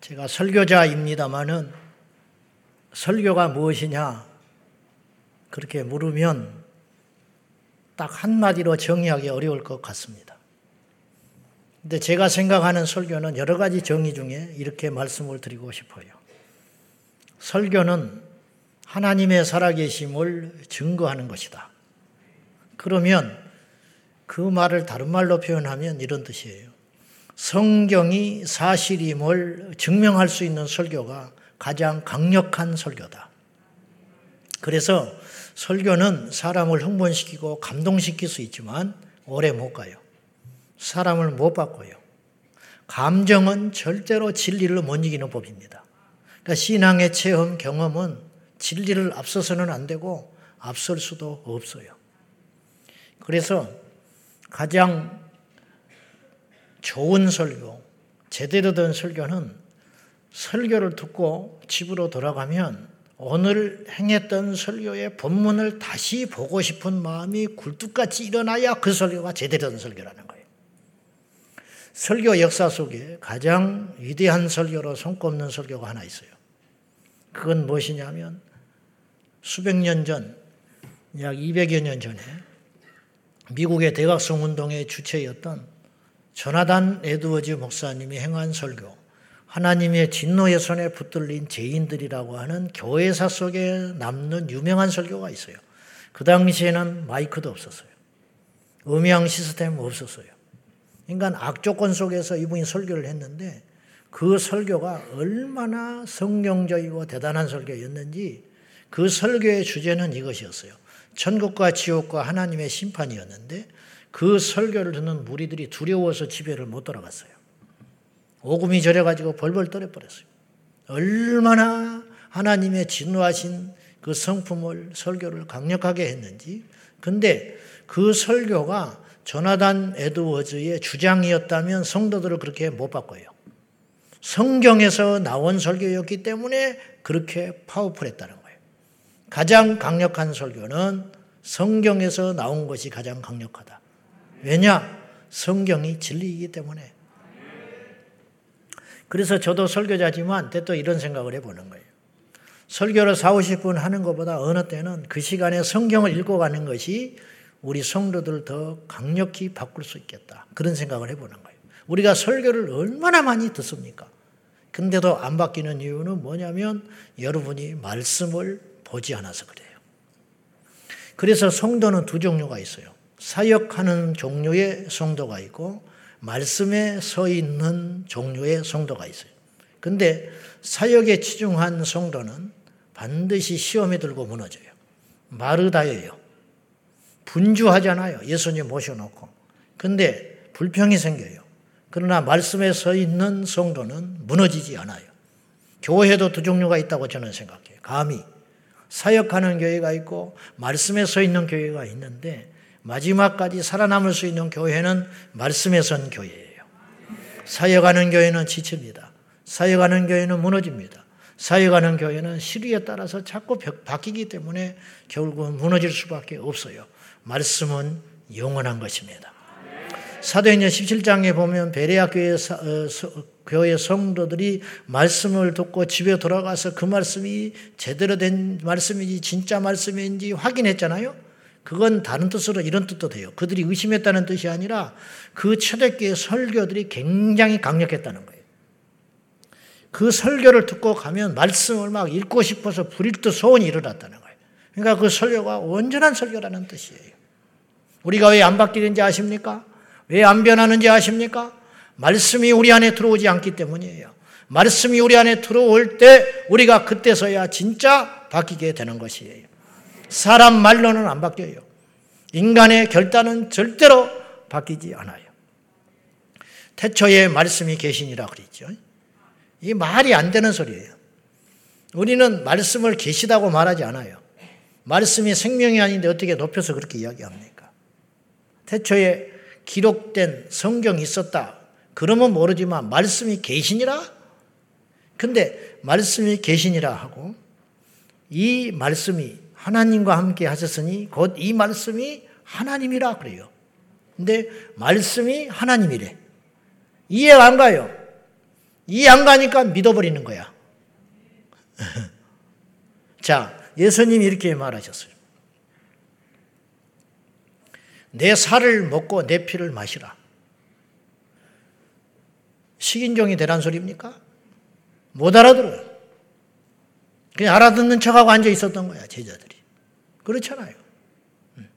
제가 설교자입니다마는 설교가 무엇이냐 그렇게 물으면 딱 한마디로 정의하기 어려울 것 같습니다. 근데 제가 생각하는 설교는 여러 가지 정의 중에 이렇게 말씀을 드리고 싶어요. 설교는 하나님의 살아계심을 증거하는 것이다. 그러면 그 말을 다른 말로 표현하면 이런 뜻이에요. 성경이 사실임을 증명할 수 있는 설교가 가장 강력한 설교다. 그래서 설교는 사람을 흥분시키고 감동시킬 수 있지만 오래 못 가요. 사람을 못 바꿔요. 감정은 절대로 진리를 못 이기는 법입니다. 그러니까 신앙의 체험, 경험은 진리를 앞서서는 안 되고 앞설 수도 없어요. 그래서 가장 좋은 설교, 제대로 된 설교는 설교를 듣고 집으로 돌아가면 오늘 행했던 설교의 본문을 다시 보고 싶은 마음이 굴뚝같이 일어나야 그 설교가 제대로 된 설교라는 거예요. 설교 역사 속에 가장 위대한 설교로 손꼽는 설교가 하나 있어요. 그건 무엇이냐면 수백 년 전, 약 200여 년 전에 미국의 대각성 운동의 주체였던 조나단 에드워즈 목사님이 행한 설교, 하나님의 진노의 손에 붙들린 죄인들이라고 하는 교회사 속에 남는 유명한 설교가 있어요. 그 당시에는 마이크도 없었어요. 음향 시스템 없었어요. 인간 악조건 속에서 이분이 설교를 했는데 그 설교가 얼마나 성경적이고 대단한 설교였는지 그 설교의 주제는 이것이었어요. 천국과 지옥과 하나님의 심판이었는데 그 설교를 듣는 무리들이 두려워서 집에를 못 돌아갔어요. 오금이 저려가지고 벌벌 떨어버렸어요. 얼마나 하나님의 진노하신 그 성품을 설교를 강력하게 했는지. 근데 그 설교가 조나단 에드워즈의 주장이었다면 성도들을 그렇게 못 바꿔요. 성경에서 나온 설교였기 때문에 그렇게 파워풀했다는 거예요. 가장 강력한 설교는 성경에서 나온 것이 가장 강력하다. 왜냐? 성경이 진리이기 때문에. 그래서 저도 설교자지만 때또 이런 생각을 해보는 거예요. 설교를 4, 50분 하는 것보다 어느 때는 그 시간에 성경을 읽어가는 것이 우리 성도들을 더 강력히 바꿀 수 있겠다. 그런 생각을 해보는 거예요. 우리가 설교를 얼마나 많이 듣습니까? 근데도 안 바뀌는 이유는 뭐냐면 여러분이 말씀을 보지 않아서 그래요. 그래서 성도는 두 종류가 있어요. 사역하는 종류의 성도가 있고 말씀에 서 있는 종류의 성도가 있어요. 근데 사역에 치중한 성도는 반드시 시험에 들고 무너져요. 마르다예요. 분주하잖아요. 예수님 모셔놓고. 근데 불평이 생겨요. 그러나 말씀에 서 있는 성도는 무너지지 않아요. 교회도 두 종류가 있다고 저는 생각해요. 감히 사역하는 교회가 있고 말씀에 서 있는 교회가 있는데 마지막까지 살아남을 수 있는 교회는 말씀에 선 교회예요. 사역하는 교회는 지칩니다. 사역하는 교회는 무너집니다. 사역하는 교회는 시류에 따라서 자꾸 바뀌기 때문에 결국은 무너질 수밖에 없어요. 말씀은 영원한 것입니다. 사도행전 17장에 보면 베레아 교회, 어, 교회 성도들이 말씀을 듣고 집에 돌아가서 그 말씀이 제대로 된 말씀인지 진짜 말씀인지 확인했잖아요. 그건 다른 뜻으로 이런 뜻도 돼요. 그들이 의심했다는 뜻이 아니라 그 초대교회 설교들이 굉장히 강력했다는 거예요. 그 설교를 듣고 가면 말씀을 막 읽고 싶어서 부릴 듯 소원이 일어났다는 거예요. 그러니까 그 설교가 온전한 설교라는 뜻이에요. 우리가 왜 안 바뀌는지 아십니까? 왜 안 변하는지 아십니까? 말씀이 우리 안에 들어오지 않기 때문이에요. 말씀이 우리 안에 들어올 때 우리가 그때서야 진짜 바뀌게 되는 것이에요. 사람 말로는 안 바뀌어요. 인간의 결단은 절대로 바뀌지 않아요. 태초에 말씀이 계시니라 그랬죠. 이 말이 안 되는 소리예요. 우리는 말씀을 계시다고 말하지 않아요. 말씀이 생명이 아닌데 어떻게 높여서 그렇게 이야기합니까? 태초에 기록된 성경이 있었다. 그러면 모르지만 말씀이 계시니라? 근데 말씀이 계시니라 하고 이 말씀이 하나님과 함께 하셨으니 곧 이 말씀이 하나님이라 그래요. 근데 말씀이 하나님이래. 이해가 안 가요. 이해 안 가니까 믿어버리는 거야. 자, 예수님이 이렇게 말하셨어요. 내 살을 먹고 내 피를 마시라. 식인종이 되란 소리입니까? 못 알아들어요. 그냥 알아듣는 척하고 앉아 있었던 거야, 제자들이. 그렇잖아요. 음.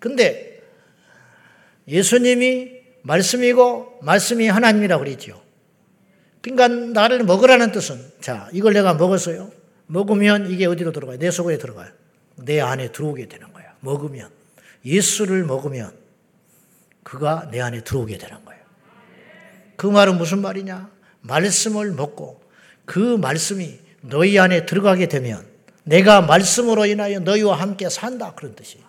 근데 예수님이 말씀이고 말씀이 하나님이라고 그랬죠. 그러니까 나를 먹으라는 뜻은 자, 이걸 내가 먹었어요. 먹으면 이게 어디로 들어가요? 내 속에 들어가요. 내 안에 들어오게 되는 거야. 먹으면. 예수를 먹으면 그가 내 안에 들어오게 되는 거예요. 그 말은 무슨 말이냐? 말씀을 먹고 그 말씀이 너희 안에 들어가게 되면 내가 말씀으로 인하여 너희와 함께 산다. 그런 뜻이에요.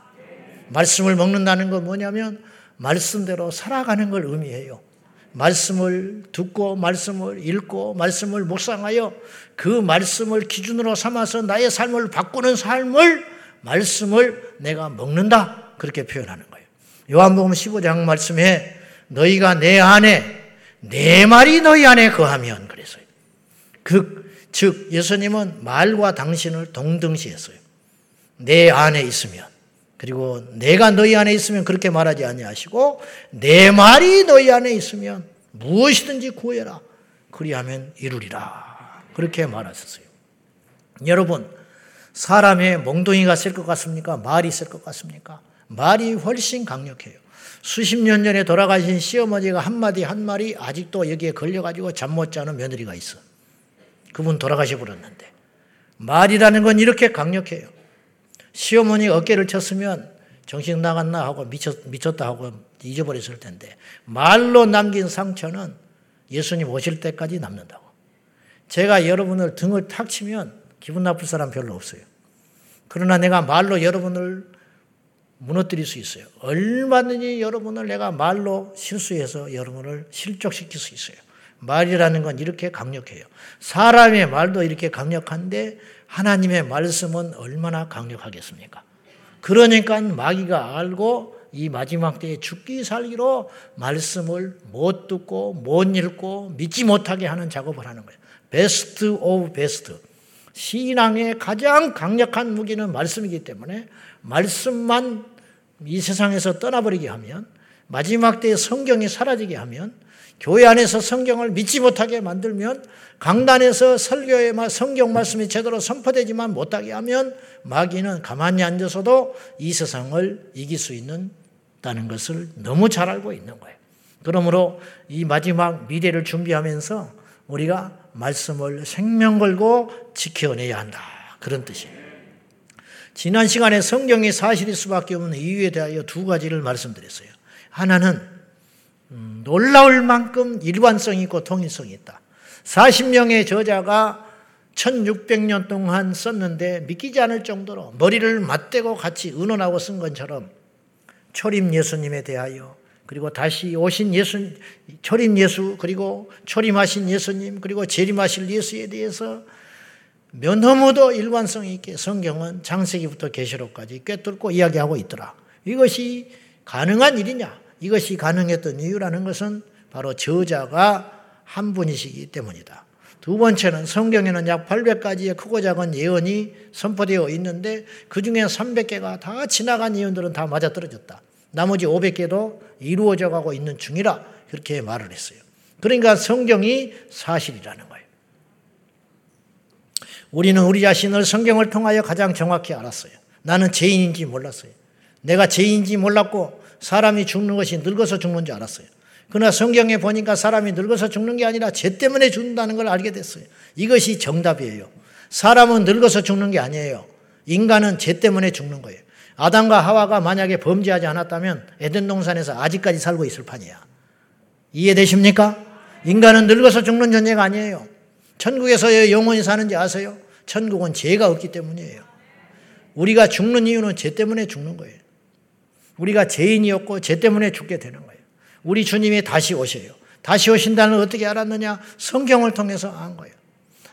말씀을 먹는다는 건 뭐냐면 말씀대로 살아가는 걸 의미해요. 말씀을 듣고 말씀을 읽고 말씀을 묵상하여 그 말씀을 기준으로 삼아서 나의 삶을 바꾸는 삶을 말씀을 내가 먹는다. 그렇게 표현하는 거예요. 요한복음 15장 말씀에 너희가 내 안에 내 말이 너희 안에 거하면 그랬어요. 그, 즉 예수님은 말과 당신을 동등시했어요. 내 안에 있으면 그리고 내가 너희 안에 있으면 그렇게 말하지 아니하시고 내 말이 너희 안에 있으면 무엇이든지 구해라. 그리하면 이루리라. 그렇게 말하셨어요. 여러분, 사람의 몽둥이가 쓸 것 같습니까? 말이 쓸 것 같습니까? 말이 훨씬 강력해요. 수십 년 전에 돌아가신 시어머니가 한마디 한마디 아직도 여기에 걸려가지고 잠 못 자는 며느리가 있어. 그분 돌아가셔 버렸는데. 말이라는 건 이렇게 강력해요. 시어머니 어깨를 쳤으면 정신 나갔나 하고 미쳤, 미쳤다 하고 잊어버렸을 텐데 말로 남긴 상처는 예수님 오실 때까지 남는다고. 제가 여러분을 등을 탁 치면 기분 나쁠 사람 별로 없어요. 그러나 내가 말로 여러분을 무너뜨릴 수 있어요. 얼마든지 여러분을 내가 말로 실수해서 여러분을 실족시킬 수 있어요. 말이라는 건 이렇게 강력해요. 사람의 말도 이렇게 강력한데 하나님의 말씀은 얼마나 강력하겠습니까? 그러니까 마귀가 알고 이 마지막 때에 죽기 살기로 말씀을 못 듣고 못 읽고 믿지 못하게 하는 작업을 하는 거예요. best of best. 신앙의 가장 강력한 무기는 말씀이기 때문에 말씀만 이 세상에서 떠나버리게 하면 마지막 때에 성경이 사라지게 하면 교회 안에서 성경을 믿지 못하게 만들면 강단에서 설교의 성경 말씀이 제대로 선포되지만 못하게 하면 마귀는 가만히 앉아서도 이 세상을 이길 수 있다는 것을 너무 잘 알고 있는 거예요. 그러므로 이 마지막 미래를 준비하면서 우리가 말씀을 생명 걸고 지켜내야 한다. 그런 뜻이에요. 지난 시간에 성경이 사실일 수밖에 없는 이유에 대하여 두 가지를 말씀드렸어요. 하나는 음, 놀라울 만큼 일관성이 있고 통일성이 있다. 40명의 저자가 1600년 동안 썼는데 믿기지 않을 정도로 머리를 맞대고 같이 의논하고 쓴 것처럼 초림 예수님에 대하여 그리고 다시 오신 예수, 초림 예수, 그리고 초림하신 예수님, 그리고 재림하실 예수에 대해서 너무도 일관성 있게 성경은 장세기부터 계시록까지 꿰뚫고 이야기하고 있더라. 이것이 가능한 일이냐? 이것이 가능했던 이유라는 것은 바로 저자가 한 분이시기 때문이다. 두 번째는 성경에는 약 800가지의 크고 작은 예언이 선포되어 있는데 그 중에 300개가 다 지나간 예언들은 다 맞아떨어졌다. 나머지 500개도 이루어져 가고 있는 중이라 그렇게 말을 했어요. 그러니까 성경이 사실이라는 거예요. 우리는 우리 자신을 성경을 통하여 가장 정확히 알았어요. 나는 죄인인지 몰랐어요. 내가 죄인인지 몰랐고 사람이 죽는 것이 늙어서 죽는 줄 알았어요. 그러나 성경에 보니까 사람이 늙어서 죽는 게 아니라 죄 때문에 죽는다는 걸 알게 됐어요. 이것이 정답이에요. 사람은 늙어서 죽는 게 아니에요. 인간은 죄 때문에 죽는 거예요. 아담과 하와가 만약에 범죄하지 않았다면 에덴 동산에서 아직까지 살고 있을 판이야. 이해되십니까? 인간은 늙어서 죽는 존재가 아니에요. 천국에서 영원히 사는지 아세요? 천국은 죄가 없기 때문이에요. 우리가 죽는 이유는 죄 때문에 죽는 거예요. 우리가 죄인이었고 죄 때문에 죽게 되는 거예요. 우리 주님이 다시 오셔요. 다시 오신다는 걸 어떻게 알았느냐? 성경을 통해서 안 거예요.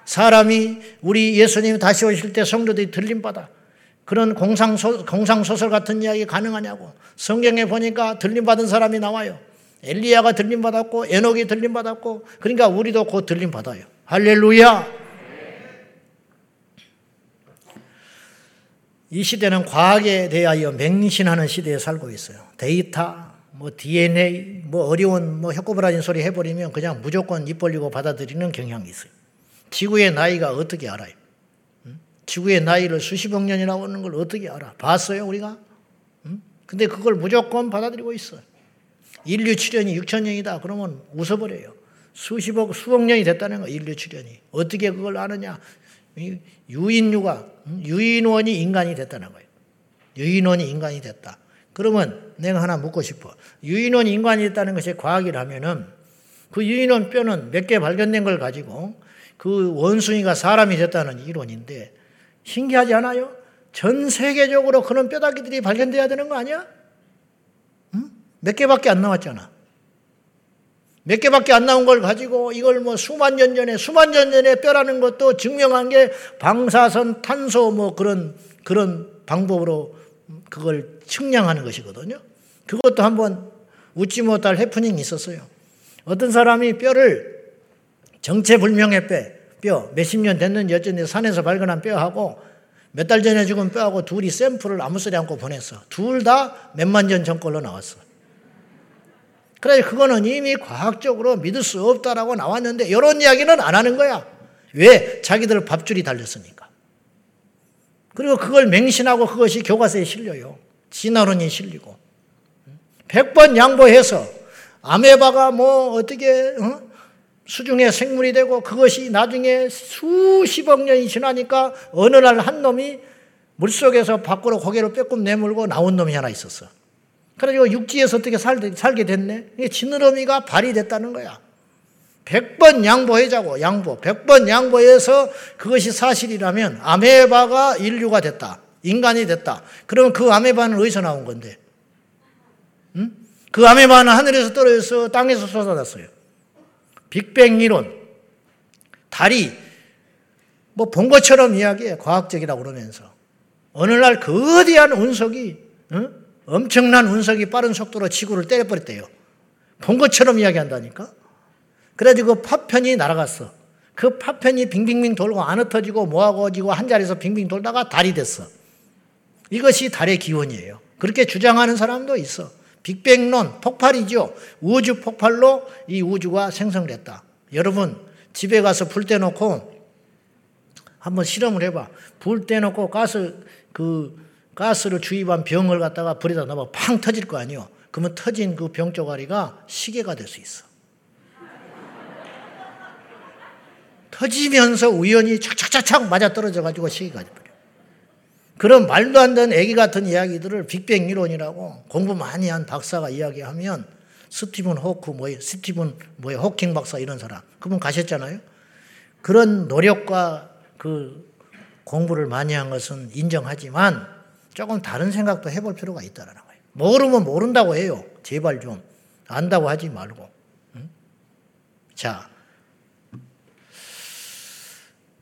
사람이 우리 예수님이 다시 오실 때 성도들이 들림받아. 그런 공상소, 공상소설 같은 이야기 가능하냐고. 성경에 보니까 들림받은 사람이 나와요. 엘리야가 들림 받았고 에녹이 들림 받았고 그러니까 우리도 곧 들림 받아요. 할렐루야. 이 시대는 과학에 대하여 맹신하는 시대에 살고 있어요. 데이터, 뭐 DNA, 뭐 어려운 뭐 혀꼬부라진 소리 해버리면 그냥 무조건 입 벌리고 받아들이는 경향이 있어요. 지구의 나이가 어떻게 알아요? 지구의 나이를 수십억 년이라고 하는 걸 어떻게 알아? 봤어요, 우리가? 근데 그걸 무조건 받아들이고 있어요. 인류 출현이 6천 년이다. 그러면 웃어버려요. 수십억, 수억 년이 됐다는 거, 인류 출현이. 어떻게 그걸 아느냐? 유인류가, 유인원이 인간이 됐다는 거예요. 유인원이 인간이 됐다. 그러면 내가 하나 묻고 싶어. 유인원 인간이 됐다는 것이 과학이라면은 그 유인원 뼈는 몇 개 발견된 걸 가지고 그 원숭이가 사람이 됐다는 이론인데 신기하지 않아요? 전 세계적으로 그런 뼈다귀들이 발견돼야 되는 거 아니야? 응? 몇 개밖에 안 나왔잖아. 몇 개밖에 안 나온 걸 가지고 이걸 뭐 수만 년 전에 수만 년 전에 뼈라는 것도 증명한 게 방사선 탄소 뭐 그런 그런 방법으로 그걸 측량하는 것이거든요. 그것도 한번 웃지 못할 해프닝이 있었어요. 어떤 사람이 뼈를 정체불명의 뼈, 뼈 몇십 년 됐는지 어쩐지 산에서 발견한 뼈하고 몇 달 전에 죽은 뼈하고 둘이 샘플을 아무 소리 않고 보냈어. 둘 다 몇만 년 전 걸로 나왔어. 그래 그거는 이미 과학적으로 믿을 수 없다라고 나왔는데 이런 이야기는 안 하는 거야. 왜? 자기들 밥줄이 달렸으니까. 그리고 그걸 맹신하고 그것이 교과서에 실려요. 진화론이 실리고. 100번 양보해서 아메바가 뭐 어떻게 어? 수중의 생물이 되고 그것이 나중에 수십억 년이 지나니까 어느 날 한 놈이 물속에서 밖으로 고개를 빼꼼 내물고 나온 놈이 하나 있었어. 그래가지고 육지에서 어떻게 살, 살게 됐네? 이게 지느러미가 발휘됐다는 거야. 100번 양보해자고, 양보. 100번 양보해서 그것이 사실이라면 아메바가 인류가 됐다. 인간이 됐다. 그러면 그 아메바는 어디서 나온 건데? 응? 그 아메바는 하늘에서 떨어져서 땅에서 쏟아졌어요. 빅뱅 이론. 달이 뭐 본 것처럼 이야기해. 과학적이라고 그러면서. 어느 날 거대한 운석이, 응? 엄청난 운석이 빠른 속도로 지구를 때려버렸대요. 본 것처럼 이야기한다니까? 그래가지고 파편이 날아갔어. 그 파편이 빙빙빙 돌고 안 흩어지고 뭐하고 지고 한 자리에서 빙빙 돌다가 달이 됐어. 이것이 달의 기원이에요. 그렇게 주장하는 사람도 있어. 빅뱅론, 폭발이죠. 우주 폭발로 이 우주가 생성됐다. 여러분, 집에 가서 불 떼놓고 한번 실험을 해봐. 불 떼놓고 가스, 그, 가스를 주입한 병을 갖다가 불에다 넣으면 팡 터질 거 아니에요. 그러면 터진 그 병 쪼가리가 시계가 될 수 있어. 터지면서 우연히 착착착착 맞아 떨어져 가지고 시계가 돼버려. 그런 말도 안 되는 애기 같은 이야기들을 빅뱅 이론이라고 공부 많이 한 박사가 이야기하면 스티븐 호크 뭐 스티븐 뭐야 호킹 박사 이런 사람 그분 가셨잖아요. 그런 노력과 그 공부를 많이 한 것은 인정하지만 조금 다른 생각도 해볼 필요가 있다는 거예요. 모르면 모른다고 해요. 제발 좀 안다고 하지 말고. 응? 자,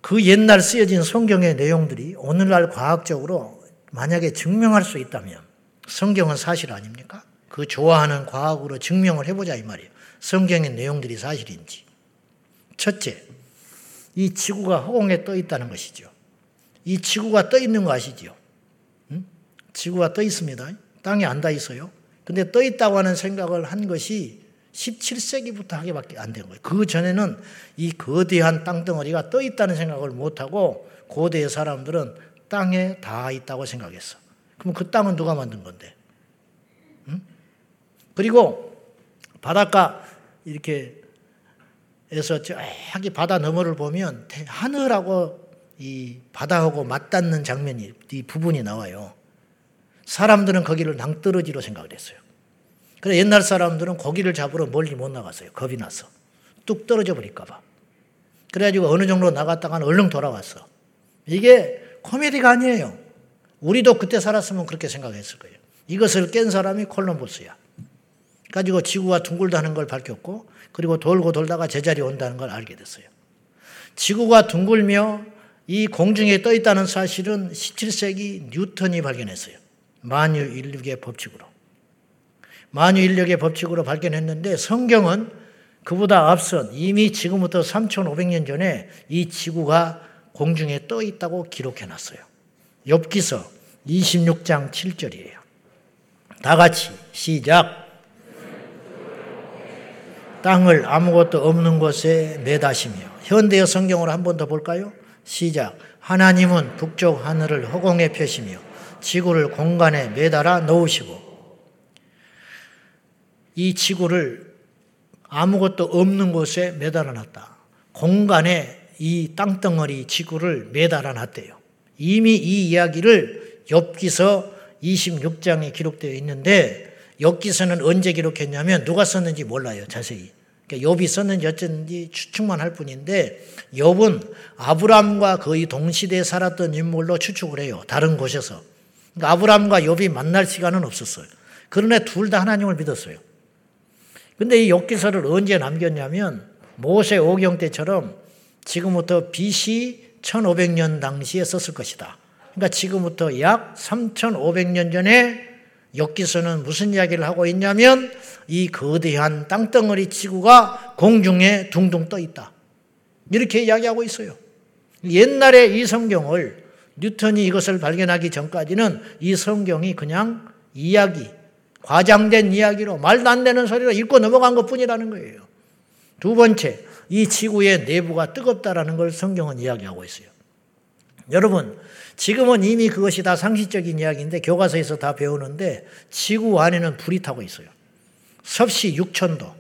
그 옛날 쓰여진 성경의 내용들이 오늘날 과학적으로 만약에 증명할 수 있다면 성경은 사실 아닙니까? 그 좋아하는 과학으로 증명을 해보자 이 말이에요. 성경의 내용들이 사실인지. 첫째, 이 지구가 허공에 떠 있다는 것이죠. 이 지구가 떠 있는 거 아시죠? 응? 지구가 떠 있습니다. 땅에 안 닿아 있어요. 근데 떠 있다고 하는 생각을 한 것이 17세기부터 하게밖에 안 된 거예요. 그 전에는 이 거대한 땅덩어리가 떠 있다는 생각을 못 하고 고대의 사람들은 땅에 닿아 있다고 생각했어. 그럼 그 땅은 누가 만든 건데? 응? 그리고 바닷가 이렇게 에서 저기 바다 너머를 보면 하늘하고 이 바다하고 맞닿는 장면이 이 부분이 나와요. 사람들은 거기를 낭떠러지로 생각을 했어요. 그래 옛날 사람들은 고기를 잡으러 멀리 못 나갔어요. 겁이 나서. 뚝 떨어져 버릴까봐. 그래가지고 어느 정도 나갔다가 얼른 돌아왔어. 이게 코미디가 아니에요. 우리도 그때 살았으면 그렇게 생각했을 거예요. 이것을 깬 사람이 콜럼버스야. 가지고 지구가 둥글다는 걸 밝혔고, 그리고 돌고 돌다가 제자리에 온다는 걸 알게 됐어요. 지구가 둥글며 이 공중에 떠 있다는 사실은 17세기 뉴턴이 발견했어요. 만유 인력의 법칙으로. 만유인력의 법칙으로 발견했는데 성경은 그보다 앞선 이미 지금부터 3,500년 전에 이 지구가 공중에 떠 있다고 기록해 놨어요. 엽기서 26장 7절이에요. 다 같이 시작. 땅을 아무것도 없는 곳에 매다시며 현대의 성경으로 한 번 더 볼까요? 시작. 하나님은 북쪽 하늘을 허공에 펴시며 지구를 공간에 매달아 놓으시고 이 지구를 아무것도 없는 곳에 매달아 놨다. 공간에 이 땅덩어리 지구를 매달아 놨대요. 이미 이 이야기를 엽기서 26장에 기록되어 있는데 엽기서는 언제 기록했냐면 누가 썼는지 몰라요. 자세히. 그러니까 욥이 썼는지 어쩐지 추측만 할 뿐인데 욥은 아브람과 거의 동시대에 살았던 인물로 추측을 해요. 다른 곳에서. 그러니까 아브람과 욥이 만날 시간은 없었어요. 그러나 둘 다 하나님을 믿었어요. 근데 이 욥기서를 언제 남겼냐면 모세 오경 때처럼 지금부터 BC 1500년 당시에 썼을 것이다. 그러니까 지금부터 약 3500년 전에 엽기서는 무슨 이야기를 하고 있냐면 이 거대한 땅덩어리 지구가 공중에 둥둥 떠 있다. 이렇게 이야기하고 있어요. 옛날에 이 성경을 뉴턴이 이것을 발견하기 전까지는 이 성경이 그냥 이야기, 과장된 이야기로 말도 안 되는 소리로 읽고 넘어간 것 뿐이라는 거예요. 두 번째, 이 지구의 내부가 뜨겁다라는 걸 성경은 이야기하고 있어요. 여러분, 지금은 이미 그것이 다 상식적인 이야기인데 교과서에서 다 배우는데 지구 안에는 불이 타고 있어요. 섭씨 6천도.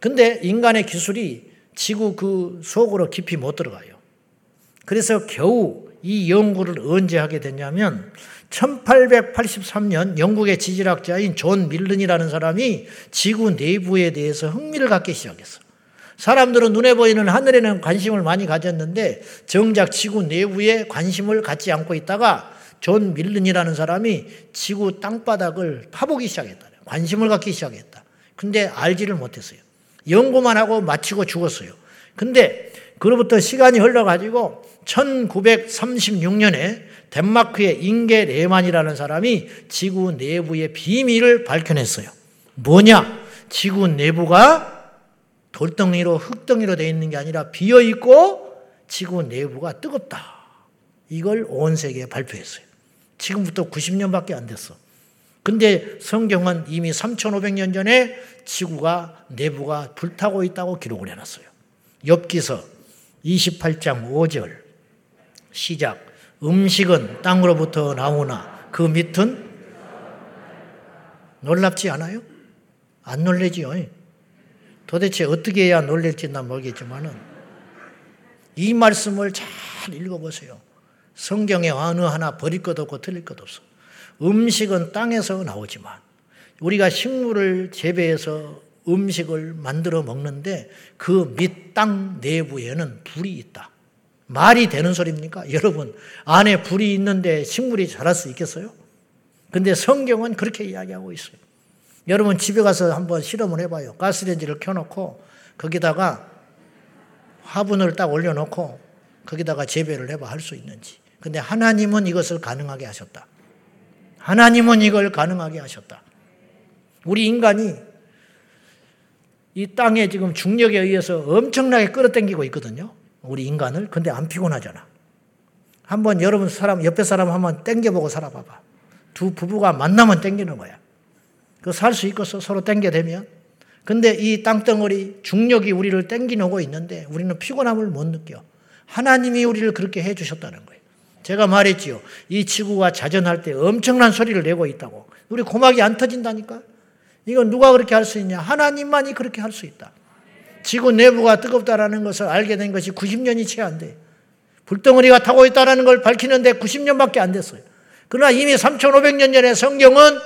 근데 인간의 기술이 지구 그 속으로 깊이 못 들어가요. 그래서 겨우 이 연구를 언제 하게 됐냐면 1883년 영국의 지질학자인 존 밀른이라는 사람이 지구 내부에 대해서 흥미를 갖기 시작했어. 사람들은 눈에 보이는 하늘에는 관심을 많이 가졌는데 정작 지구 내부에 관심을 갖지 않고 있다가 존 밀른이라는 사람이 지구 땅바닥을 파보기 시작했다. 관심을 갖기 시작했다. 근데 알지를 못했어요. 연구만 하고 마치고 죽었어요. 근데 그로부터 시간이 흘러가지고 1936년에 덴마크의 잉게 레만이라는 사람이 지구 내부의 비밀을 밝혀냈어요. 뭐냐? 지구 내부가 돌덩이로 흙덩이로 되어 있는 게 아니라 비어 있고 지구 내부가 뜨겁다. 이걸 온 세계에 발표했어요. 지금부터 90년밖에 안 됐어. 근데 성경은 이미 3,500년 전에 지구가 내부가 불타고 있다고 기록을 해놨어요. 엽기서 28장 5절 시작. 음식은 땅으로부터 나오나 그 밑은 놀랍지 않아요? 안 놀래지요. 도대체 어떻게 해야 놀랄지 난 모르겠지만은 이 말씀을 잘 읽어보세요. 성경에 어느 하나 버릴 것 없고 틀릴 것 없어. 음식은 땅에서 나오지만 우리가 식물을 재배해서 음식을 만들어 먹는데 그 밑 땅 내부에는 불이 있다. 말이 되는 소리입니까? 여러분, 안에 불이 있는데 식물이 자랄 수 있겠어요? 근데 성경은 그렇게 이야기하고 있어요. 여러분 집에 가서 한번 실험을 해봐요. 가스레인지를 켜놓고 거기다가 화분을 딱 올려놓고 거기다가 재배를 해봐 할 수 있는지. 근데 하나님은 이것을 가능하게 하셨다. 하나님은 이걸 가능하게 하셨다. 우리 인간이 이 땅에 지금 중력에 의해서 엄청나게 끌어당기고 있거든요. 우리 인간을. 근데 안 피곤하잖아. 한번 여러분 사람, 옆에 사람 한번 땡겨보고 살아봐봐. 두 부부가 만나면 땡기는 거야. 그 살 수 있겠어? 서로 땡겨대면. 근데 이 땅덩어리 중력이 우리를 땡기놓고 있는데 우리는 피곤함을 못 느껴. 하나님이 우리를 그렇게 해 주셨다는 거예요. 제가 말했지요. 이 지구가 자전할 때 엄청난 소리를 내고 있다고. 우리 고막이 안 터진다니까? 이건 누가 그렇게 할 수 있냐? 하나님만이 그렇게 할 수 있다. 지구 내부가 뜨겁다라는 것을 알게 된 것이 90년이 채 안 돼. 불덩어리가 타고 있다는 걸 밝히는데 90년밖에 안 됐어요. 그러나 이미 3,500년 전에 성경은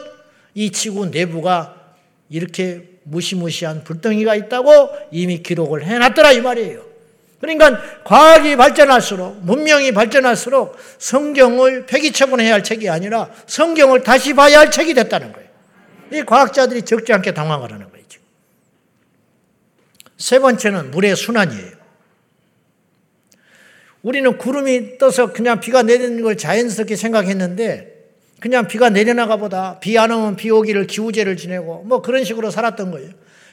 이 지구 내부가 이렇게 무시무시한 불덩이가 있다고 이미 기록을 해놨더라 이 말이에요. 그러니까 과학이 발전할수록 문명이 발전할수록 성경을 폐기처분해야 할 책이 아니라 성경을 다시 봐야 할 책이 됐다는 거예요. 이 과학자들이 적지 않게 당황을 하는 거예요. 세 번째는 물의 순환이에요. 우리는 구름이 떠서 그냥 비가 내리는 걸 자연스럽게 생각했는데 그냥 비가 내려나가 보다 비 안 오면 비 오기를 기우제를 지내고 뭐 그런 식으로 살았던 거예요.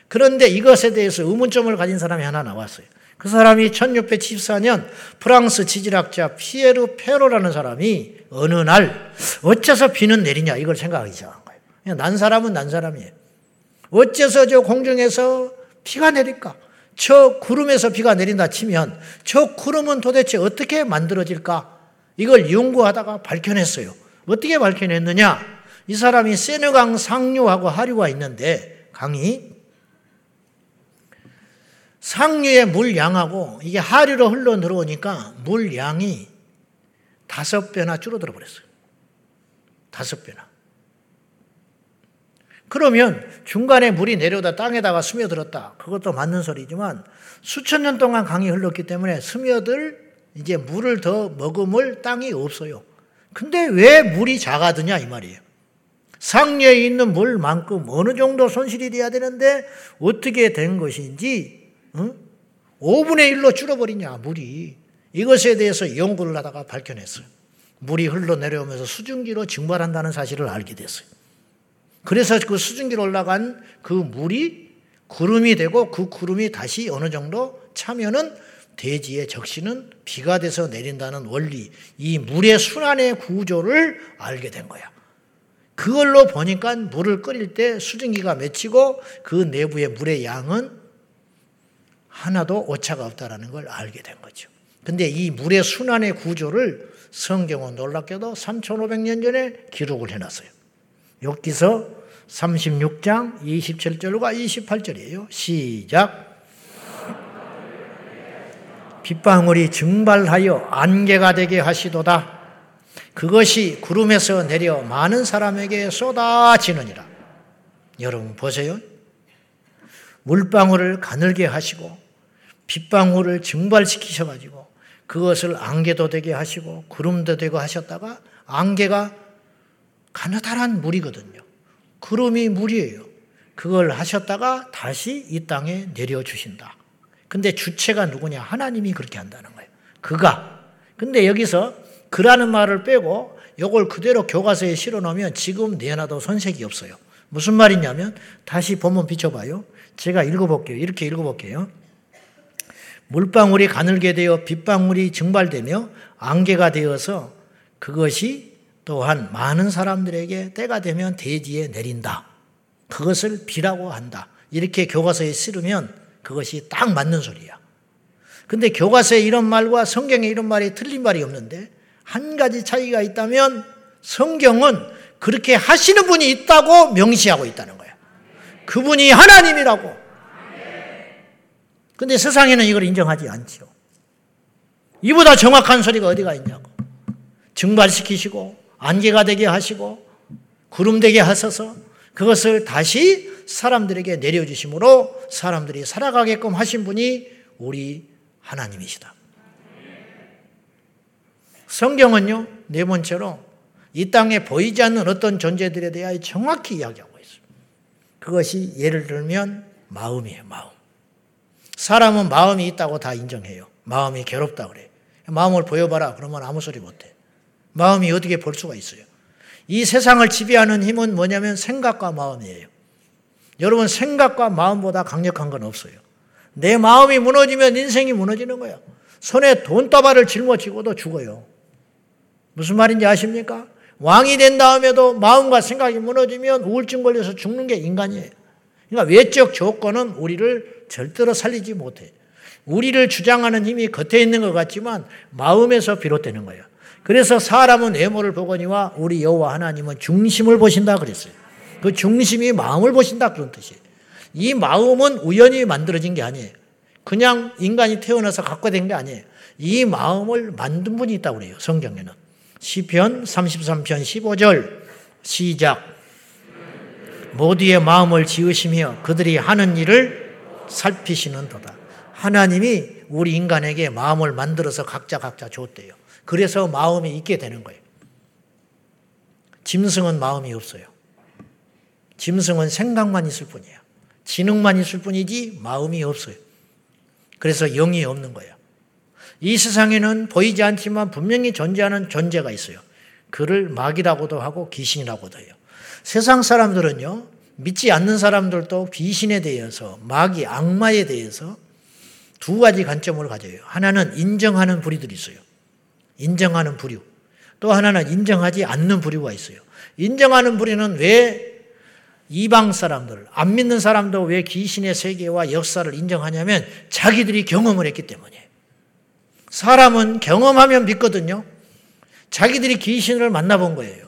그런데 이것에 대해서 의문점을 가진 사람이 하나 나왔어요. 그 사람이 1674년 프랑스 지질학자 피에르 페로라는 사람이 어느 날 어째서 비는 내리냐 이걸 생각하기 시작한 거예요. 난 사람은 난 사람이에요. 어째서 저 공중에서 비가 내릴까? 저 구름에서 비가 내린다 치면 저 구름은 도대체 어떻게 만들어질까? 이걸 연구하다가 밝혀냈어요. 어떻게 밝혀냈느냐? 이 사람이 세느강 상류하고 하류가 있는데 강이 상류의 물 양하고 이게 하류로 흘러 들어오니까 물 양이 다섯 배나 줄어들어 버렸어요. 다섯 배나. 그러면 중간에 물이 내려오다 땅에다가 스며들었다. 그것도 맞는 소리지만 수천 년 동안 강이 흘렀기 때문에 스며들 이제 물을 더 머금을 땅이 없어요. 근데 왜 물이 작아드냐 이 말이에요. 상류에 있는 물만큼 어느 정도 손실이 돼야 되는데 어떻게 된 것인지 응? 5분의 1로 줄어버리냐 물이 이것에 대해서 연구를 하다가 밝혀냈어요. 물이 흘러 내려오면서 수증기로 증발한다는 사실을 알게 됐어요. 그래서 그 수증기로 올라간 그 물이 구름이 되고 그 구름이 다시 어느 정도 차면은 대지에 적시는 비가 돼서 내린다는 원리, 이 물의 순환의 구조를 알게 된 거야. 그걸로 보니까 물을 끓일 때 수증기가 맺히고 그 내부의 물의 양은 하나도 오차가 없다라는 걸 알게 된 거죠. 근데 이 물의 순환의 구조를 성경은 놀랍게도 3,500년 전에 기록을 해놨어요. 욥기서 36장 27절과 28절이에요. 시작. 빗방울이 증발하여 안개가 되게 하시도다. 그것이 구름에서 내려 많은 사람에게 쏟아지느니라. 여러분 보세요. 물방울을 가늘게 하시고 빗방울을 증발시키셔 가지고 그것을 안개도 되게 하시고 구름도 되고 하셨다가 안개가 가느다란 물이거든요. 구름이 물이에요. 그걸 하셨다가 다시 이 땅에 내려주신다. 근데 주체가 누구냐? 하나님이 그렇게 한다는 거예요. 그가. 근데 여기서 그라는 말을 빼고 이걸 그대로 교과서에 실어 놓으면 지금 내놔도 손색이 없어요. 무슨 말이냐면 다시 본문 비춰봐요. 제가 읽어볼게요. 이렇게 읽어볼게요. 물방울이 가늘게 되어 빗방울이 증발되며 안개가 되어서 그것이 또한 많은 사람들에게 때가 되면 대지에 내린다. 그것을 비라고 한다. 이렇게 교과서에 쓰르면 그것이 딱 맞는 소리야. 근데 교과서에 이런 말과 성경에 이런 말이 틀린 말이 없는데 한 가지 차이가 있다면 성경은 그렇게 하시는 분이 있다고 명시하고 있다는 거야. 그분이 하나님이라고. 근데 세상에는 이걸 인정하지 않죠. 이보다 정확한 소리가 어디가 있냐고. 증발시키시고, 안개가 되게 하시고, 구름 되게 하셔서 그것을 다시 사람들에게 내려주심으로 사람들이 살아가게끔 하신 분이 우리 하나님이시다. 성경은요, 네 번째로 이 땅에 보이지 않는 어떤 존재들에 대하여 정확히 이야기하고 있습니다. 그것이 예를 들면 마음이에요, 마음. 사람은 마음이 있다고 다 인정해요. 마음이 괴롭다 그래. 마음을 보여봐라. 그러면 아무 소리 못해. 마음이 어떻게 볼 수가 있어요? 이 세상을 지배하는 힘은 뭐냐면 생각과 마음이에요. 여러분 생각과 마음보다 강력한 건 없어요. 내 마음이 무너지면 인생이 무너지는 거야. 손에 돈다발을 짊어지고도 죽어요. 무슨 말인지 아십니까? 왕이 된 다음에도 마음과 생각이 무너지면 우울증 걸려서 죽는 게 인간이에요. 그러니까 외적 조건은 우리를 절대로 살리지 못해. 우리를 주장하는 힘이 겉에 있는 것 같지만 마음에서 비롯되는 거예요. 그래서 사람은 외모를 보거니와 우리 여호와 하나님은 중심을 보신다 그랬어요. 그 중심이 마음을 보신다 그런 뜻이에요. 이 마음은 우연히 만들어진 게 아니에요. 그냥 인간이 태어나서 갖고 된 게 아니에요. 이 마음을 만든 분이 있다고 그래요. 성경에는. 시편 33편 15절 시작 모두의 마음을 지으시며 그들이 하는 일을 살피시는 도다. 하나님이 우리 인간에게 마음을 만들어서 각자 각자 줬대요. 그래서 마음이 있게 되는 거예요. 짐승은 마음이 없어요. 짐승은 생각만 있을 뿐이에요. 지능만 있을 뿐이지 마음이 없어요. 그래서 영이 없는 거예요. 이 세상에는 보이지 않지만 분명히 존재하는 존재가 있어요. 그를 마귀라고도 하고 귀신이라고도 해요. 세상 사람들은요, 믿지 않는 사람들도 귀신에 대해서, 마귀, 악마에 대해서 두 가지 관점을 가져요. 하나는 인정하는 부류들이 있어요. 인정하는 부류. 또 하나는 인정하지 않는 부류가 있어요. 인정하는 부류는 왜 이방 사람들, 안 믿는 사람도 왜 귀신의 세계와 역사를 인정하냐면 자기들이 경험을 했기 때문이에요. 사람은 경험하면 믿거든요. 자기들이 귀신을 만나본 거예요.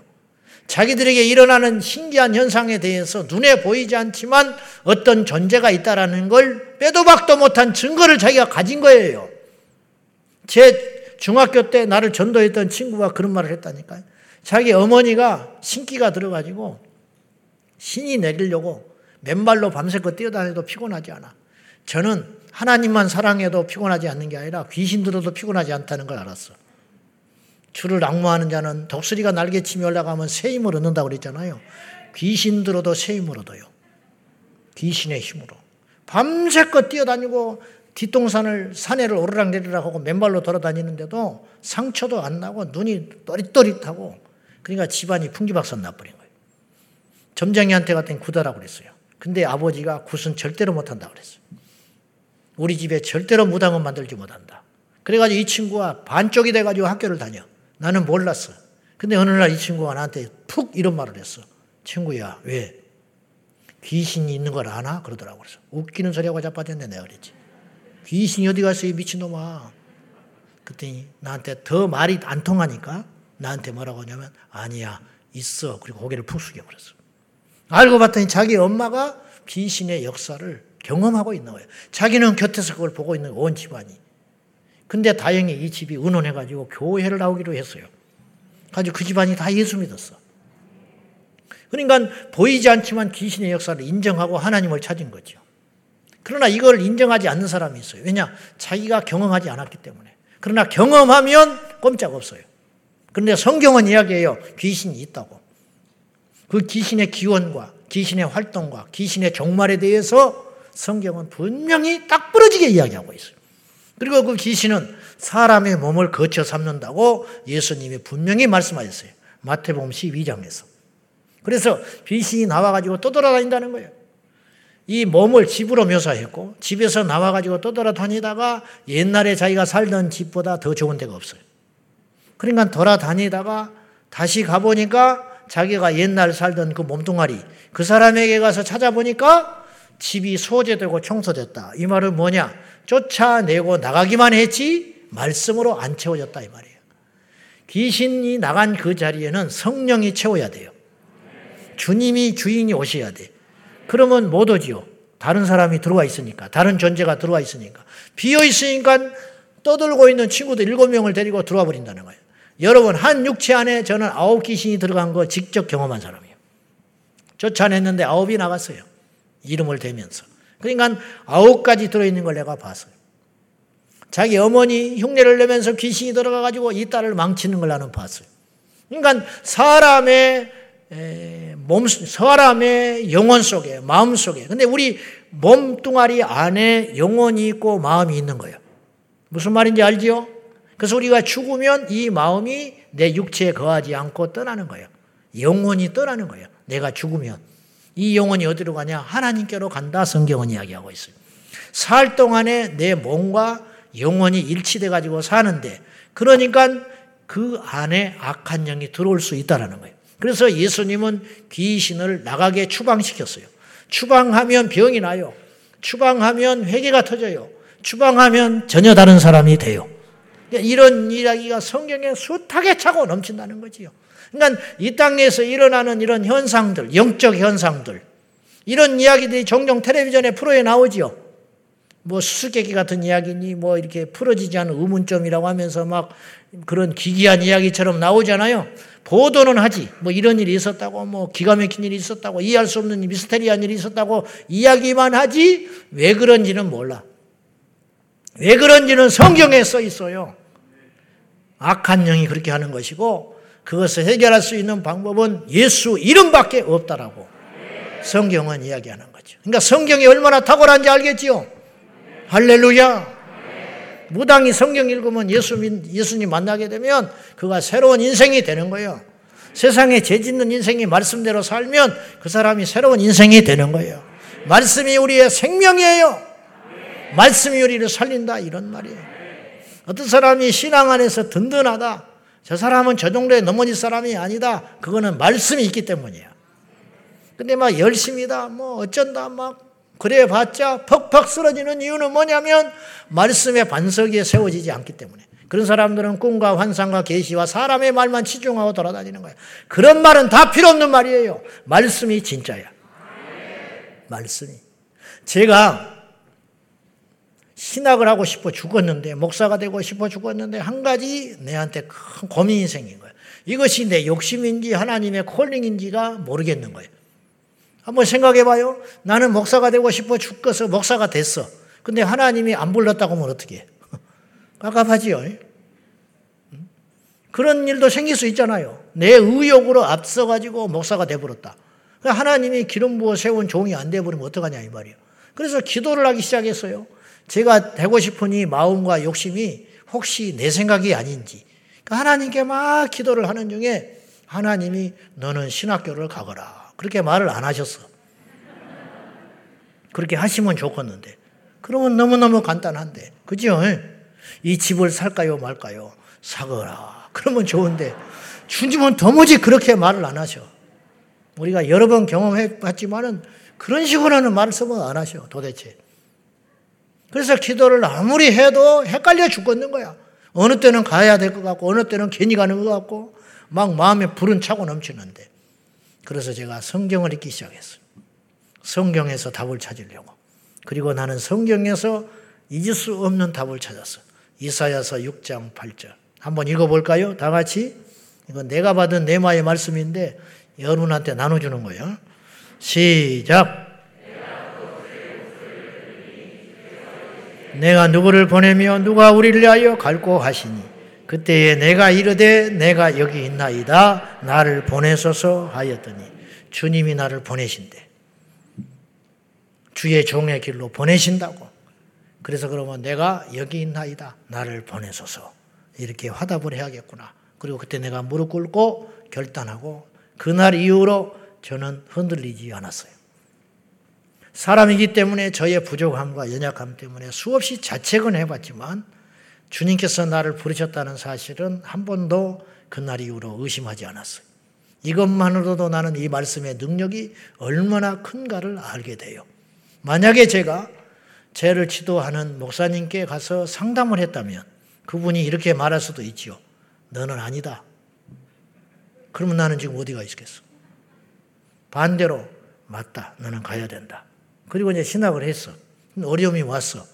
자기들에게 일어나는 신기한 현상에 대해서 눈에 보이지 않지만 어떤 존재가 있다라는 걸 빼도 박도 못한 증거를 자기가 가진 거예요. 제 중학교 때 나를 전도했던 친구가 그런 말을 했다니까요. 자기 어머니가 신기가 들어가지고 신이 내리려고 맨발로 밤새껏 뛰어다녀도 피곤하지 않아. 저는 하나님만 사랑해도 피곤하지 않는 게 아니라 귀신 들어도 피곤하지 않다는 걸 알았어. 주를 악무하는 자는 독수리가 날개치며 올라가면 새 힘을 얻는다고 그랬잖아요. 귀신 들어도 새 힘을 얻어요. 귀신의 힘으로. 밤새껏 뛰어다니고 뒷동산을 산에를 오르락내리락 하고 맨발로 돌아다니는데도 상처도 안 나고 눈이 또릿또릿하고 그러니까 집안이 풍기박산 나버린 거예요. 점장이한테 갔더니 구다라고 그랬어요. 근데 아버지가 굿은 절대로 못한다고 그랬어요. 우리 집에 절대로 무당은 만들지 못한다. 그래가지고 이 친구가 반쪽이 돼가지고 학교를 다녀. 나는 몰랐어. 근데 어느 날 이 친구가 나한테 푹 이런 말을 했어. 친구야, 왜? 귀신이 있는 걸 아나? 그러더라고. 그래서 웃기는 소리하고 자빠졌네, 내가 그랬지. 귀신이 어디 갔어, 이 미친놈아. 그랬더니 나한테 더 말이 안 통하니까 나한테 뭐라고 하냐면, 아니야, 있어. 그리고 고개를 푹 숙여버렸어. 알고 봤더니 자기 엄마가 귀신의 역사를 경험하고 있는 거예요. 자기는 곁에서 그걸 보고 있는 온 집안이. 근데 다행히 이 집이 의논해가지고 교회를 나오기로 했어요. 가지고 그 집안이 다 예수 믿었어. 그러니까 보이지 않지만 귀신의 역사를 인정하고 하나님을 찾은 거죠. 그러나 이걸 인정하지 않는 사람이 있어요. 왜냐? 자기가 경험하지 않았기 때문에. 그러나 경험하면 꼼짝 없어요. 그런데 성경은 이야기해요. 귀신이 있다고. 그 귀신의 기원과 귀신의 활동과 귀신의 종말에 대해서 성경은 분명히 딱 부러지게 이야기하고 있어요. 그리고 그 귀신은 사람의 몸을 거쳐 삼는다고 예수님이 분명히 말씀하셨어요. 마태복음 12장에서. 그래서 귀신이 나와가지고 떠돌아다닌다는 거예요. 이 몸을 집으로 묘사했고 집에서 나와가지고 떠돌아다니다가 옛날에 자기가 살던 집보다 더 좋은 데가 없어요. 그러니까 돌아다니다가 다시 가보니까 자기가 옛날 살던 그 몸뚱아리 그 사람에게 가서 찾아보니까 집이 소재되고 청소됐다. 이 말은 뭐냐? 쫓아내고 나가기만 했지 말씀으로 안 채워졌다 이 말이에요. 귀신이 나간 그 자리에는 성령이 채워야 돼요. 주님이 주인이 오셔야 돼. 그러면 못 오지요. 다른 사람이 들어와 있으니까. 다른 존재가 들어와 있으니까. 비어 있으니까 떠들고 있는 친구들 일곱 명을 데리고 들어와 버린다는 거예요. 여러분, 한 육체 안에 저는 아홉 귀신이 들어간 거 직접 경험한 사람이에요. 쫓아냈는데 아홉이 나갔어요. 이름을 대면서. 그러니까 아홉 가지 들어있는 걸 내가 봤어요. 자기 어머니 흉내를 내면서 귀신이 들어가가지고 이 딸을 망치는 걸 나는 봤어요. 그러니까 사람의 몸, 사람의 영혼 속에, 마음 속에. 근데 우리 몸뚱아리 안에 영혼이 있고 마음이 있는 거예요. 무슨 말인지 알지요? 그래서 우리가 죽으면 이 마음이 내 육체에 거하지 않고 떠나는 거예요. 영혼이 떠나는 거예요. 내가 죽으면. 이 영혼이 어디로 가냐? 하나님께로 간다. 성경은 이야기하고 있어요. 살 동안에 내 몸과 영혼이 일치돼 가지고 사는데 그러니까 그 안에 악한 영이 들어올 수 있다라는 거예요. 그래서 예수님은 귀신을 나가게 추방시켰어요. 추방하면 병이 나요. 추방하면 회개가 터져요. 추방하면 전혀 다른 사람이 돼요. 이런 이야기가 성경에 숱하게 차고 넘친다는 거지요. 그러니까 이 땅에서 일어나는 이런 현상들, 영적 현상들, 이런 이야기들이 종종 텔레비전에 프로에 나오지요. 뭐 수수께끼 같은 이야기니 뭐 이렇게 풀어지지 않은 의문점이라고 하면서 막 그런 기괴한 이야기처럼 나오잖아요. 보도는 하지. 뭐 이런 일이 있었다고 뭐 기가 막힌 일이 있었다고 이해할 수 없는 미스테리한 일이 있었다고 이야기만 하지 왜 그런지는 몰라. 왜 그런지는 성경에 써 있어요. 악한 영이 그렇게 하는 것이고 그것을 해결할 수 있는 방법은 예수 이름밖에 없다라고 성경은 이야기하는 거죠. 그러니까 성경이 얼마나 탁월한지 알겠지요? 할렐루야. 무당이 성경 읽으면 예수, 예수님 만나게 되면 그가 새로운 인생이 되는 거예요. 세상에 죄 짓는 인생이 말씀대로 살면 그 사람이 새로운 인생이 되는 거예요. 말씀이 우리의 생명이에요. 말씀이 우리를 살린다 이런 말이에요. 어떤 사람이 신앙 안에서 든든하다. 저 사람은 저 정도의 넘어질 사람이 아니다. 그거는 말씀이 있기 때문이야. 근데 막 열심이다. 뭐 어쩐다. 막 그래 봤자 퍽퍽 쓰러지는 이유는 뭐냐면 말씀의 반석 에 세워지지 않기 때문에. 그런 사람들은 꿈과 환상과 계시와 사람의 말만 치중하고 돌아다니는 거예요. 그런 말은 다 필요 없는 말이에요. 말씀이 진짜야. 말씀이. 제가 신학을 하고 싶어 죽었는데 목사가 되고 싶어 죽었는데 한 가지 내한테 큰 고민이 생긴 거예요. 이것이 내 욕심인지 하나님의 콜링인지가 모르겠는 거예요. 한번 생각해 봐요. 나는 목사가 되고 싶어 죽어서 목사가 됐어. 근데 하나님이 안 불렀다고 하면 어떻게 해? 깝깝하지요. 그런 일도 생길 수 있잖아요. 내 의욕으로 앞서가지고 목사가 돼버렸다. 하나님이 기름 부어 세운 종이 안 돼버리면 어떡하냐 이 말이에요. 그래서 기도를 하기 시작했어요. 제가 되고 싶은 이 마음과 욕심이 혹시 내 생각이 아닌지. 그러니까 하나님께 막 기도를 하는 중에 하나님이 너는 신학교를 가거라. 그렇게 말을 안 하셨어. 그렇게 하시면 좋겠는데. 그러면 너무너무 간단한데. 그죠? 이 집을 살까요 말까요? 사거라. 그러면 좋은데 주님은 도무지 그렇게 말을 안 하셔. 우리가 여러 번 경험해 봤지만은 그런 식으로는 말씀을 안 하셔, 도대체. 그래서 기도를 아무리 해도 헷갈려 죽겠는 거야. 어느 때는 가야 될 것 같고, 어느 때는 괜히 가는 것 같고, 막 마음에 불은 차고 넘치는데. 그래서 제가 성경을 읽기 시작했어요. 성경에서 답을 찾으려고. 그리고 나는 성경에서 잊을 수 없는 답을 찾았어. 이사야서 6장 8절. 한번 읽어볼까요? 다 같이. 이건 내가 받은 내마의 말씀인데 여러분한테 나눠주는 거예요. 시작. 내가 누구를 보내며 누가 우리를 위하여 갈고 하시니 그때에 내가 이르되 내가 여기 있나이다 나를 보내소서 하였더니 주님이 나를 보내신대. 주의 종의 길로 보내신다고. 그래서 그러면 내가 여기 있나이다 나를 보내소서. 이렇게 화답을 해야겠구나. 그리고 그때 내가 무릎 꿇고 결단하고 그날 이후로 저는 흔들리지 않았어요. 사람이기 때문에 저의 부족함과 연약함 때문에 수없이 자책은 해봤지만 주님께서 나를 부르셨다는 사실은 한 번도 그날 이후로 의심하지 않았어요. 이것만으로도 나는 이 말씀의 능력이 얼마나 큰가를 알게 돼요. 만약에 제가 죄를 지도하는 목사님께 가서 상담을 했다면 그분이 이렇게 말할 수도 있지요. 너는 아니다. 그러면 나는 지금 어디가 있겠어? 반대로 맞다. 너는 가야 된다. 그리고 이제 신학을 했어. 어려움이 왔어.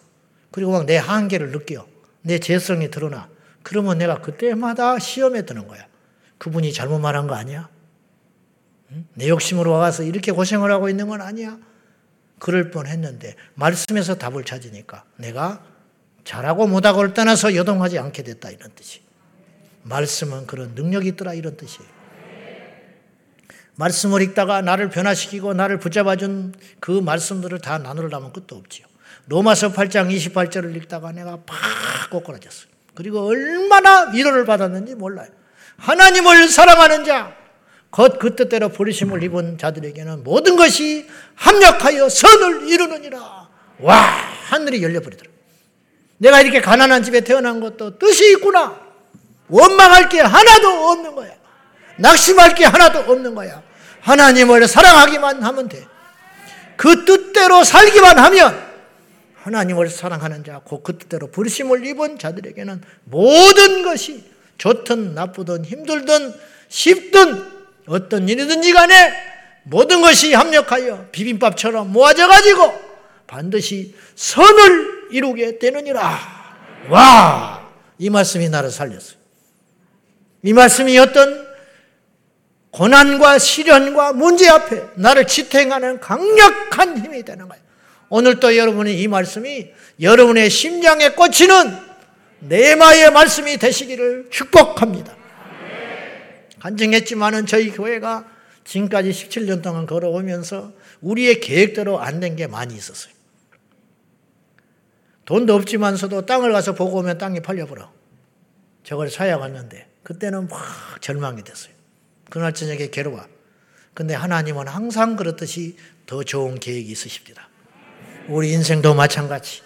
그리고 막 내 한계를 느껴. 내 재성이 드러나. 그러면 내가 그때마다 시험에 드는 거야. 그분이 잘못 말한 거 아니야? 내 욕심으로 와서 이렇게 고생을 하고 있는 건 아니야? 그럴 뻔 했는데, 말씀에서 답을 찾으니까 내가 잘하고 못하고를 떠나서 여동하지 않게 됐다 이런 뜻이. 말씀은 그런 능력이 있더라 이런 뜻이에요. 말씀을 읽다가 나를 변화시키고 나를 붙잡아준 그 말씀들을 다 나누려면 끝도 없지요. 로마서 8장 28절을 읽다가 내가 팍 꼬꾸라졌어요. 그리고 얼마나 위로를 받았는지 몰라요. 하나님을 사랑하는 자, 곧 그 뜻대로 부르심을 입은 자들에게는 모든 것이 합력하여 선을 이루느니라. 와, 하늘이 열려버리더라. 내가 이렇게 가난한 집에 태어난 것도 뜻이 있구나. 원망할 게 하나도 없는 거야. 낙심할 게 하나도 없는 거야. 하나님을 사랑하기만 하면 돼. 그 뜻대로 살기만 하면 하나님을 사랑하는 자, 그 뜻대로 부르심을 입은 자들에게는 모든 것이 좋든 나쁘든 힘들든 쉽든 어떤 일이든지 간에 모든 것이 합력하여 비빔밥처럼 모아져 가지고 반드시 선을 이루게 되느니라. 와! 이 말씀이 나를 살렸어요. 이 말씀이 어떤 고난과 시련과 문제 앞에 나를 지탱하는 강력한 힘이 되는 거예요. 오늘 또 여러분이 이 말씀이 여러분의 심장에 꽂히는 내마의 말씀이 되시기를 축복합니다. 간증했지만은 저희 교회가 지금까지 17년 동안 걸어오면서 우리의 계획대로 안 된 게 많이 있었어요. 돈도 없지만서도 땅을 가서 보고 오면 땅이 팔려버려. 저걸 사야 갔는데 그때는 막 절망이 됐어요. 그날 저녁에 괴로워. 근데 하나님은 항상 그렇듯이 더 좋은 계획이 있으십니다. 우리 인생도 마찬가지.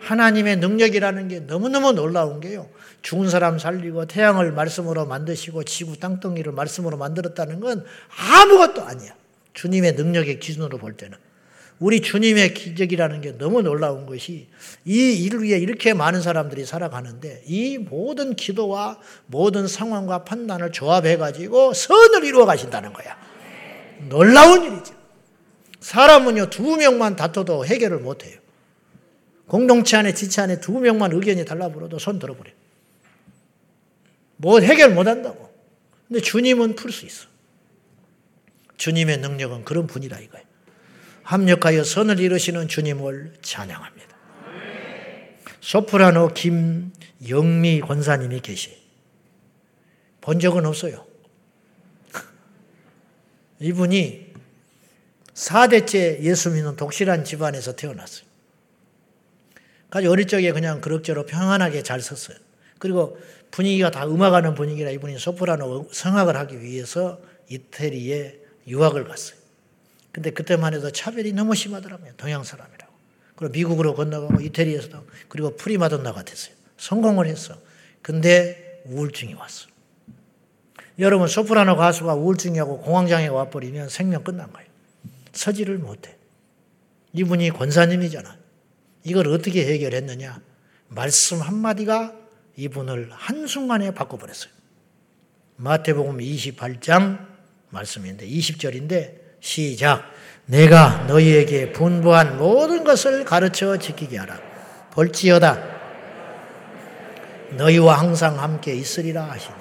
하나님의 능력이라는 게 너무너무 놀라운 게요. 죽은 사람 살리고 태양을 말씀으로 만드시고 지구 땅덩이를 말씀으로 만들었다는 건 아무것도 아니야. 주님의 능력의 기준으로 볼 때는. 우리 주님의 기적이라는 게 너무 놀라운 것이 이 일을 위해 이렇게 많은 사람들이 살아가는데 이 모든 기도와 모든 상황과 판단을 조합해 가지고 선을 이루어 가신다는 거야. 놀라운 일이죠. 사람은요 두 명만 다퉈도 해결을 못 해요. 공동체 안에 지체 안에 두 명만 의견이 달라버려도 손 들어버려. 뭐 해결 못 한다고. 근데 주님은 풀 수 있어. 주님의 능력은 그런 분이라 이거예요. 합력하여 선을 이루시는 주님을 찬양합니다. 소프라노 김영미 권사님이 계시. 본 적은 없어요. 이분이 4대째 예수 믿는 독실한 집안에서 태어났어요. 아주 어릴 적에 그냥 그럭저럭 평안하게 잘 섰어요. 그리고 분위기가 다 음악하는 분위기라 이분이 소프라노 성악을 하기 위해서 이태리에 유학을 갔어요. 근데 그때만 해도 차별이 너무 심하더라고요. 동양 사람이라고. 그리고 미국으로 건너가고 이태리에서도 그리고 프리마돈나가 됐어요. 성공을 했어. 근데 우울증이 왔어. 여러분 소프라노 가수가 우울증이하고 공황장애가 와버리면 생명 끝난 거예요. 서지를 못해. 이분이 권사님이잖아. 이걸 어떻게 해결했느냐? 말씀 한마디가 이분을 한순간에 바꿔버렸어요. 마태복음 28장 말씀인데 20절인데 시작 내가 너희에게 분부한 모든 것을 가르쳐 지키게 하라. 볼지어다 너희와 항상 함께 있으리라 하시니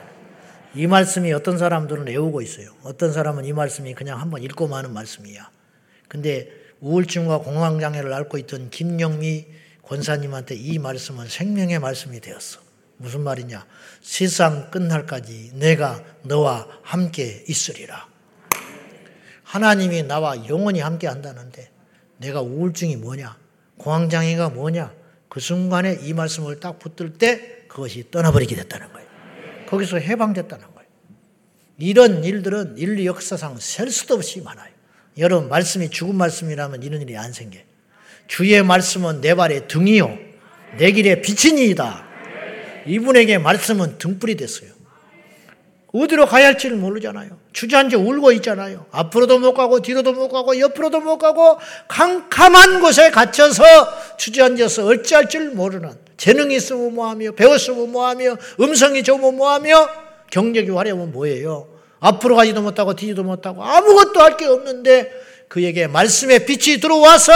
이 말씀이 어떤 사람들은 외우고 있어요. 어떤 사람은 이 말씀이 그냥 한번 읽고 마는 말씀이야. 근데 우울증과 공황장애를 앓고 있던 김영미 권사님한테 이 말씀은 생명의 말씀이 되었어. 무슨 말이냐? 세상 끝날까지 내가 너와 함께 있으리라. 하나님이 나와 영원히 함께 한다는데 내가 우울증이 뭐냐? 공황장애가 뭐냐? 그 순간에 이 말씀을 딱 붙들 때 그것이 떠나버리게 됐다는 거예요. 거기서 해방됐다는 거예요. 이런 일들은 인류 역사상 셀 수도 없이 많아요. 여러분, 말씀이 죽은 말씀이라면 이런 일이 안 생겨. 주의 말씀은 내 발의 등이요. 내 길의 빛이니이다. 이분에게 말씀은 등불이 됐어요. 어디로 가야 할지를 모르잖아요. 주저앉아 울고 있잖아요. 앞으로도 못 가고 뒤로도 못 가고 옆으로도 못 가고 캄캄한 곳에 갇혀서 주저앉아서 어찌할 줄 모르는 재능이 있으면 뭐하며 배웠으면 뭐하며 음성이 좋으면 뭐하며 경력이 화려하면 뭐예요. 앞으로 가지도 못하고 뒤지도 못하고 아무것도 할 게 없는데 그에게 말씀의 빛이 들어와서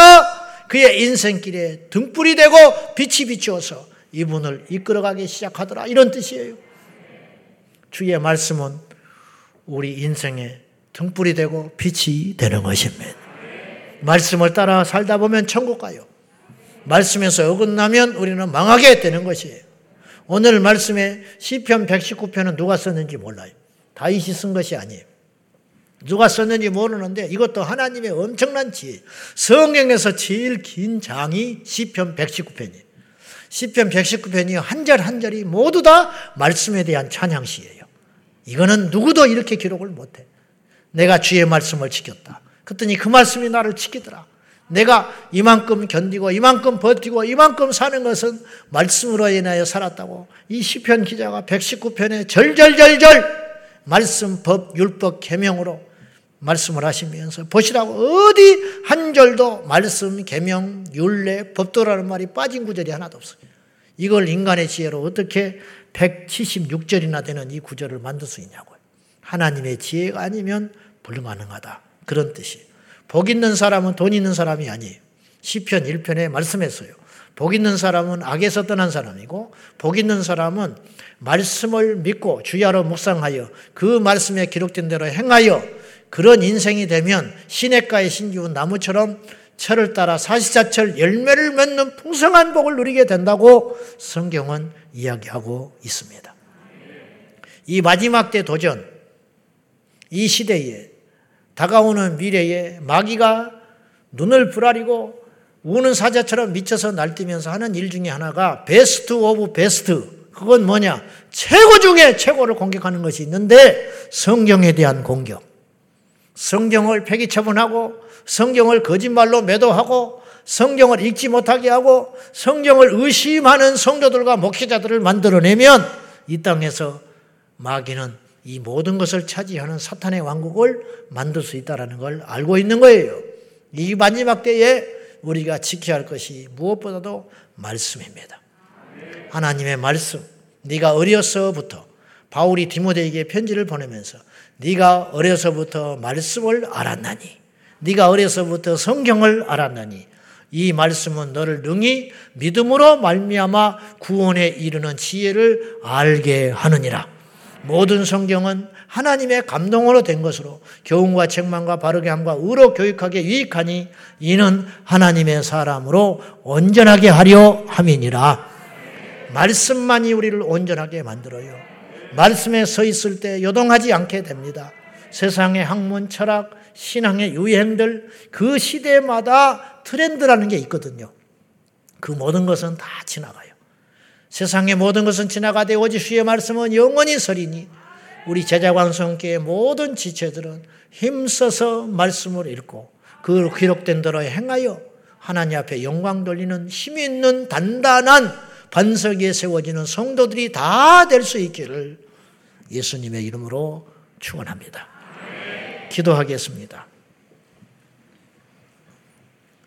그의 인생길에 등불이 되고 빛이 비추어서 이분을 이끌어가기 시작하더라. 이런 뜻이에요. 주의 말씀은 우리 인생의 등불이 되고 빛이 되는 것입니다. 말씀을 따라 살다 보면 천국 가요. 말씀에서 어긋나면 우리는 망하게 되는 것이에요. 오늘 말씀에 시편 119편은 누가 썼는지 몰라요. 다윗이 쓴 것이 아니에요. 누가 썼는지 모르는데 이것도 하나님의 엄청난 지혜. 성경에서 제일 긴 장이 시편 119편이에요. 시편 119편이 한 절 한 절이 모두 다 말씀에 대한 찬양시예요. 이거는 누구도 이렇게 기록을 못해. 내가 주의 말씀을 지켰다. 그랬더니 그 말씀이 나를 지키더라. 내가 이만큼 견디고 이만큼 버티고 이만큼 사는 것은 말씀으로 인하여 살았다고 이 시편 기자가 119편에 절절절절 말씀 법 율법 계명으로 말씀을 하시면서 보시라고 어디 한 절도 말씀 계명 율례 법도라는 말이 빠진 구절이 하나도 없어요. 이걸 인간의 지혜로 어떻게 176절이나 되는 이 구절을 만들 수 있냐고요. 하나님의 지혜가 아니면 불가능하다. 그런 뜻이에요. 복 있는 사람은 돈 있는 사람이 아니에요. 시편 1편에 말씀했어요. 복 있는 사람은 악에서 떠난 사람이고 복 있는 사람은 말씀을 믿고 주야로 묵상하여 그 말씀에 기록된 대로 행하여 그런 인생이 되면 시냇가에 신기운 나무처럼 철을 따라 사시사철 열매를 맺는 풍성한 복을 누리게 된다고 성경은 이야기하고 있습니다. 이 마지막 때 도전, 이 시대에 다가오는 미래에 마귀가 눈을 부라리고 우는 사자처럼 미쳐서 날뛰면서 하는 일 중에 하나가 best of best 그건 뭐냐? 최고 중에 최고를 공격하는 것이 있는데 성경에 대한 공격. 성경을 폐기처분하고 성경을 거짓말로 매도하고 성경을 읽지 못하게 하고 성경을 의심하는 성도들과 목회자들을 만들어내면 이 땅에서 마귀는 이 모든 것을 차지하는 사탄의 왕국을 만들 수 있다는 걸 알고 있는 거예요. 이 마지막 때에 우리가 지켜야 할 것이 무엇보다도 말씀입니다. 하나님의 말씀. 네가 어려서부터 바울이 디모데에게 편지를 보내면서 네가 어려서부터 말씀을 알았나니 네가 어려서부터 성경을 알았나니 이 말씀은 너를 능히 믿음으로 말미암아 구원에 이르는 지혜를 알게 하느니라. 모든 성경은 하나님의 감동으로 된 것으로 교훈과 책망과 바르게 함과 의로 교육하게 유익하니 이는 하나님의 사람으로 온전하게 하려 함이니라. 말씀만이 우리를 온전하게 만들어요. 말씀에 서 있을 때 요동하지 않게 됩니다. 세상의 학문, 철학, 신앙의 유행들 그 시대마다 트렌드라는 게 있거든요. 그 모든 것은 다 지나가요. 세상의 모든 것은 지나가되 오직 주의 말씀은 영원히 서리니 우리 제자광성교의 모든 지체들은 힘써서 말씀을 읽고 그 기록된 대로 행하여 하나님 앞에 영광 돌리는 힘 있는 단단한 반석에 세워지는 성도들이 다 될 수 있기를 예수님의 이름으로 축원합니다. 기도하겠습니다.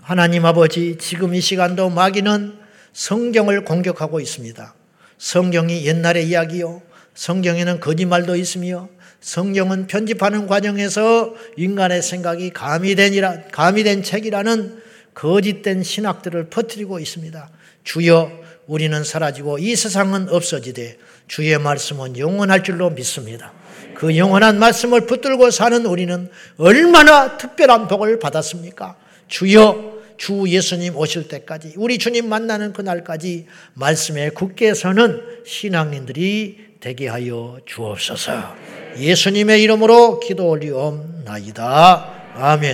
하나님 아버지, 지금 이 시간도 마귀는 성경을 공격하고 있습니다. 성경이 옛날의 이야기요. 성경에는 거짓말도 있으며 성경은 편집하는 과정에서 인간의 생각이 가미된이라 가미된 책이라는 거짓된 신학들을 퍼뜨리고 있습니다. 주여 우리는 사라지고 이 세상은 없어지되 주의 말씀은 영원할 줄로 믿습니다. 그 영원한 말씀을 붙들고 사는 우리는 얼마나 특별한 복을 받았습니까? 주여 주 예수님 오실 때까지 우리 주님 만나는 그날까지 말씀에 굳게 서는 신앙인들이 되게 하여 주옵소서. 예수님의 이름으로 기도 올리옵나이다. 아멘.